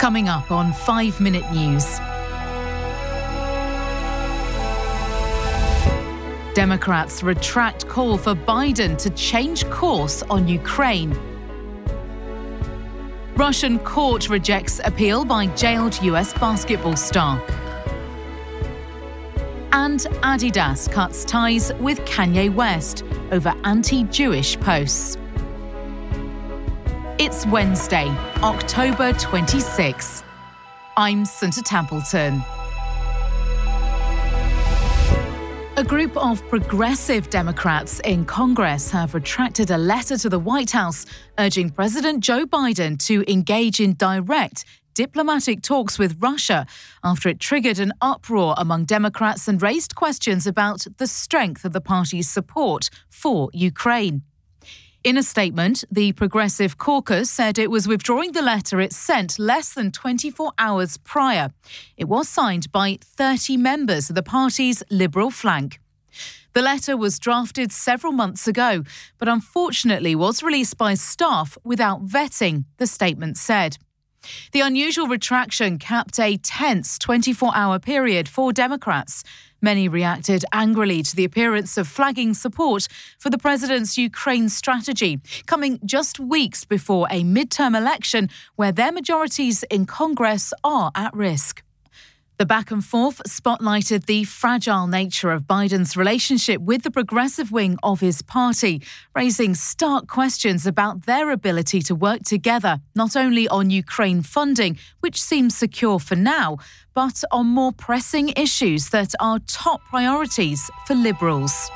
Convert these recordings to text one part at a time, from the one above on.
Coming up on 5 Minute News. Democrats retract call for Biden to change course on Ukraine. Russian court rejects appeal by jailed US basketball star. And Adidas cuts ties with Kanye West over anti Jewish posts. It's Wednesday, October 26. I'm Santa Templeton. A group of progressive Democrats in Congress have retracted a letter to the White House urging President Joe Biden to engage in direct diplomatic talks with Russia after it triggered an uproar among Democrats and raised questions about the strength of the party's support for Ukraine. In a statement, the Progressive Caucus said it was withdrawing the letter it sent less than 24 hours prior. It was signed by 30 members of the party's Liberal flank. The letter was drafted several months ago, but unfortunately was released by staff without vetting, the statement said. The unusual retraction capped a tense 24 hour period for Democrats. Many reacted angrily to the appearance of flagging support for the president's Ukraine strategy, coming just weeks before a midterm election where their majorities in Congress are at risk. The back and forth spotlighted the fragile nature of Biden's relationship with the progressive wing of his party, raising stark questions about their ability to work together, not only on Ukraine funding, which seems secure for now, but on more pressing issues that are top priorities for Liberals.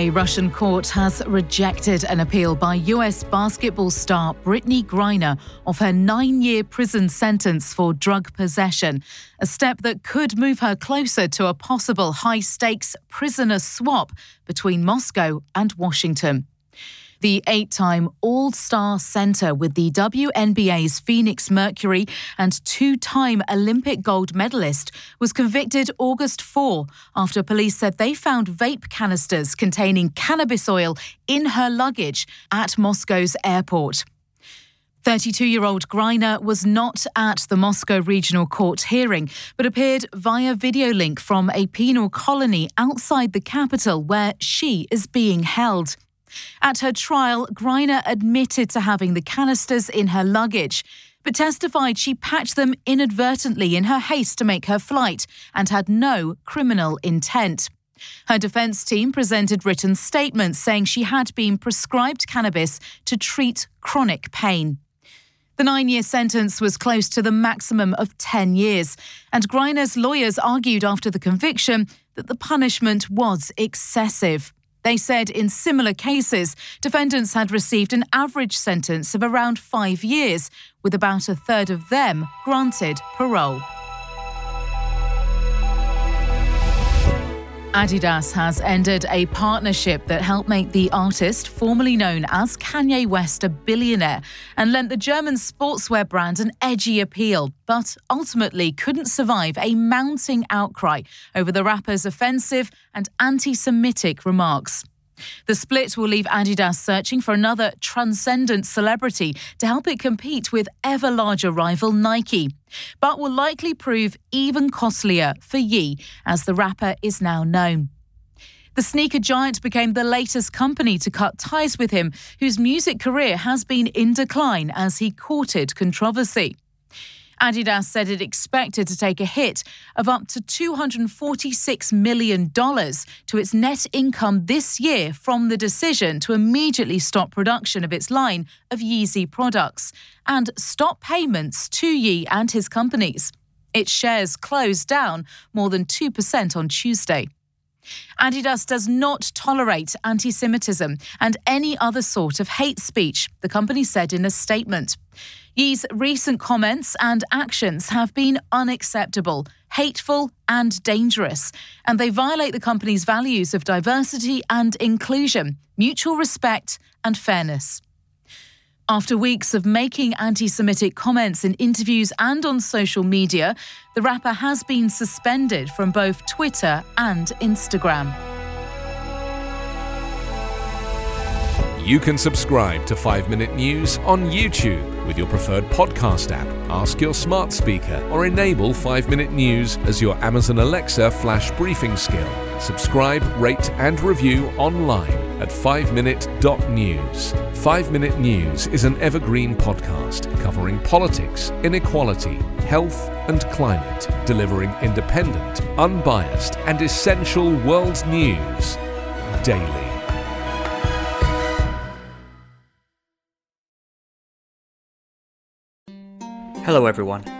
A Russian court has rejected an appeal by US basketball star Brittney Griner of her nine year prison sentence for drug possession, a step that could move her closer to a possible high stakes prisoner swap between Moscow and Washington. The eight time All Star Center with the WNBA's Phoenix Mercury and two time Olympic gold medalist was convicted August 4 after police said they found vape canisters containing cannabis oil in her luggage at Moscow's airport. 32 year old Griner was not at the Moscow Regional Court hearing, but appeared via video link from a penal colony outside the capital where she is being held. At her trial, Griner admitted to having the canisters in her luggage, but testified she packed them inadvertently in her haste to make her flight and had no criminal intent. Her defense team presented written statements saying she had been prescribed cannabis to treat chronic pain. The nine year sentence was close to the maximum of 10 years, and Griner's lawyers argued after the conviction that the punishment was excessive. They said in similar cases, defendants had received an average sentence of around five years, with about a third of them granted parole. Adidas has ended a partnership that helped make the artist, formerly known as Kanye West, a billionaire and lent the German sportswear brand an edgy appeal, but ultimately couldn't survive a mounting outcry over the rapper's offensive and anti Semitic remarks. The split will leave Adidas searching for another transcendent celebrity to help it compete with ever larger rival Nike, but will likely prove even costlier for Ye, as the rapper is now known. The sneaker giant became the latest company to cut ties with him, whose music career has been in decline as he courted controversy. Adidas said it expected to take a hit of up to $246 million to its net income this year from the decision to immediately stop production of its line of Yeezy products and stop payments to Ye and his companies. Its shares closed down more than 2% on Tuesday. Adidas does not tolerate anti Semitism and any other sort of hate speech, the company said in a statement. Ye's recent comments and actions have been unacceptable, hateful, and dangerous, and they violate the company's values of diversity and inclusion, mutual respect, and fairness. After weeks of making anti Semitic comments in interviews and on social media, the rapper has been suspended from both Twitter and Instagram. You can subscribe to 5 Minute News on YouTube with your preferred podcast app. Ask your smart speaker or enable 5 Minute News as your Amazon Alexa flash briefing skill. Subscribe, rate, and review online at 5minute.news. 5 Minute News is an evergreen podcast covering politics, inequality, health, and climate, delivering independent, unbiased, and essential world news daily. Hello, everyone.